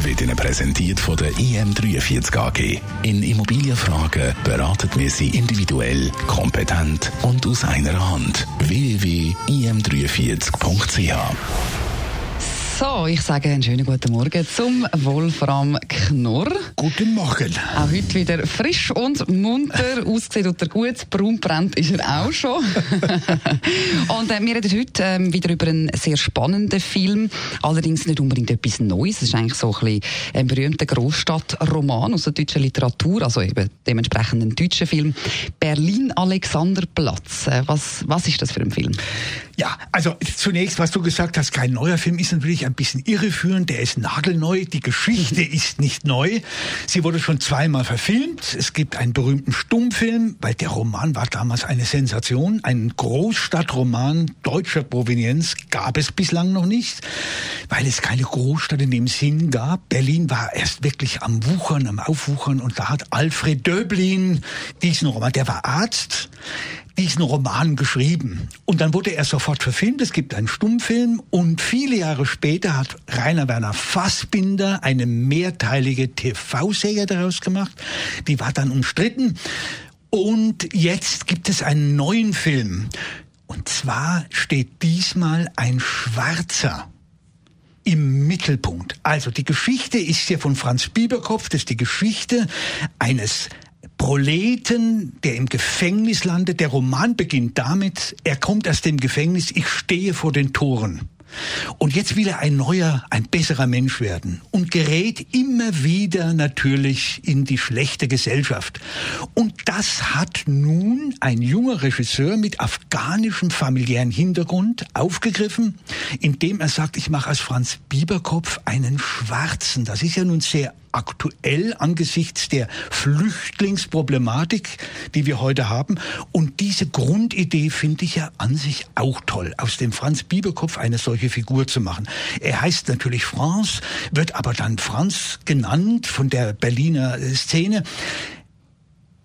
wird Ihnen präsentiert von der IM43 AG. In Immobilienfragen beraten wir Sie individuell, kompetent und aus einer Hand. www.im43.ch so, ich sage einen schönen guten Morgen zum Wolfram Knorr. Guten Morgen. Auch heute wieder frisch und munter. Aussieht und er gut. Braun brennt ist er auch schon. und äh, wir reden heute äh, wieder über einen sehr spannenden Film. Allerdings nicht unbedingt etwas Neues. Es ist eigentlich so ein, bisschen ein berühmter Großstadtroman aus der deutschen Literatur. Also eben dementsprechend ein deutscher Film. Berlin Alexanderplatz. Äh, was, was ist das für ein Film? Ja, also zunächst, was du gesagt hast, kein neuer Film ist natürlich ein bisschen irreführend. Der ist nagelneu. Die Geschichte ist nicht neu. Sie wurde schon zweimal verfilmt. Es gibt einen berühmten Stummfilm, weil der Roman war damals eine Sensation. Ein Großstadtroman deutscher Provenienz gab es bislang noch nicht, weil es keine Großstadt in dem Sinn gab. Berlin war erst wirklich am Wuchern, am Aufwuchern und da hat Alfred Döblin diesen Roman, der war Arzt, diesen Roman geschrieben. Und dann wurde er sofort verfilmt. Es gibt einen Stummfilm und viele Jahre später hat Rainer Werner Fassbinder eine mehrteilige TV-Serie daraus gemacht. Die war dann umstritten. Und jetzt gibt es einen neuen Film. Und zwar steht diesmal ein Schwarzer im Mittelpunkt. Also die Geschichte ist hier von Franz Bieberkopf, das ist die Geschichte eines Proleten, der im Gefängnis landet. Der Roman beginnt damit, er kommt aus dem Gefängnis, ich stehe vor den Toren. Und jetzt will er ein neuer, ein besserer Mensch werden und gerät immer wieder natürlich in die schlechte Gesellschaft. Und das hat nun ein junger Regisseur mit afghanischem familiären Hintergrund aufgegriffen, indem er sagt, ich mache aus Franz Bieberkopf einen Schwarzen. Das ist ja nun sehr aktuell angesichts der Flüchtlingsproblematik, die wir heute haben. Und diese Grundidee finde ich ja an sich auch toll, aus dem Franz Bieberkopf eine solche Figur zu machen. Er heißt natürlich Franz, wird aber dann Franz genannt von der Berliner Szene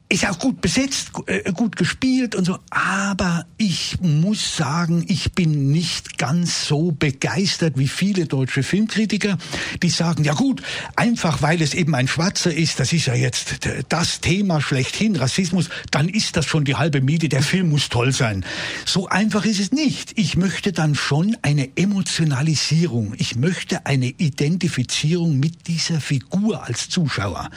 ist auch gut besetzt, äh, gut gespielt und so, aber ich muss sagen, ich bin nicht ganz so begeistert wie viele deutsche Filmkritiker, die sagen, ja gut, einfach weil es eben ein Schwarzer ist, das ist ja jetzt das Thema schlechthin, Rassismus, dann ist das schon die halbe Miete, der Film muss toll sein. So einfach ist es nicht. Ich möchte dann schon eine Emotionalisierung, ich möchte eine Identifizierung mit dieser Figur als Zuschauer.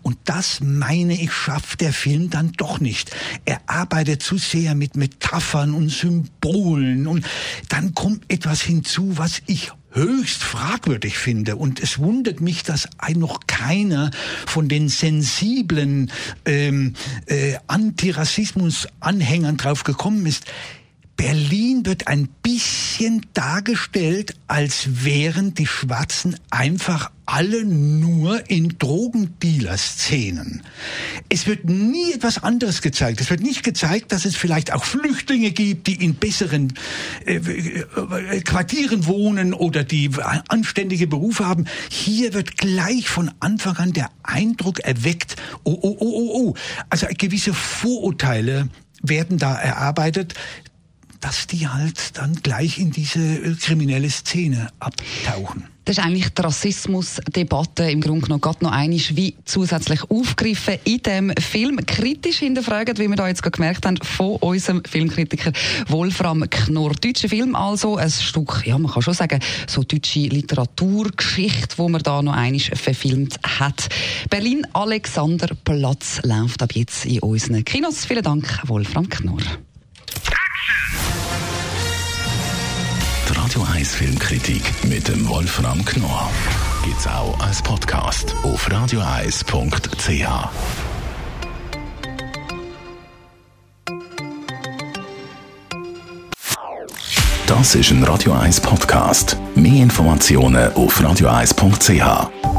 Und das meine ich schafft der Film dann doch nicht. Er arbeitet zu sehr mit Metaphern und Symbolen und dann kommt etwas hinzu, was ich höchst fragwürdig finde. Und es wundert mich, dass noch keiner von den sensiblen ähm, äh, Antirassismus-Anhängern drauf gekommen ist. Berlin wird ein bisschen dargestellt, als wären die Schwarzen einfach alle nur in Drogendealer-Szenen. Es wird nie etwas anderes gezeigt. Es wird nicht gezeigt, dass es vielleicht auch Flüchtlinge gibt, die in besseren äh, äh, Quartieren wohnen oder die anständige Berufe haben. Hier wird gleich von Anfang an der Eindruck erweckt, oh, oh, oh, oh, oh. Also gewisse Vorurteile werden da erarbeitet, dass die halt dann gleich in diese äh, kriminelle Szene abtauchen. Das ist eigentlich die Rassismusdebatte im Grunde genommen gerade noch einisch wie zusätzlich aufgegriffen in dem Film. Kritisch hinterfragt, wie wir da jetzt gemerkt haben, von unserem Filmkritiker Wolfram Knorr. Deutscher Film also, ein Stück, ja, man kann schon sagen, so deutsche Literaturgeschichte, wo man da noch einisch verfilmt hat. Berlin Alexanderplatz läuft ab jetzt in unseren Kinos. Vielen Dank, Wolfram Knorr. Radio 1 Filmkritik mit dem Wolfram Knorr gibt's auch als Podcast auf radioeis.ch. Das ist ein Radio 1 Podcast. Mehr Informationen auf radioeis.ch.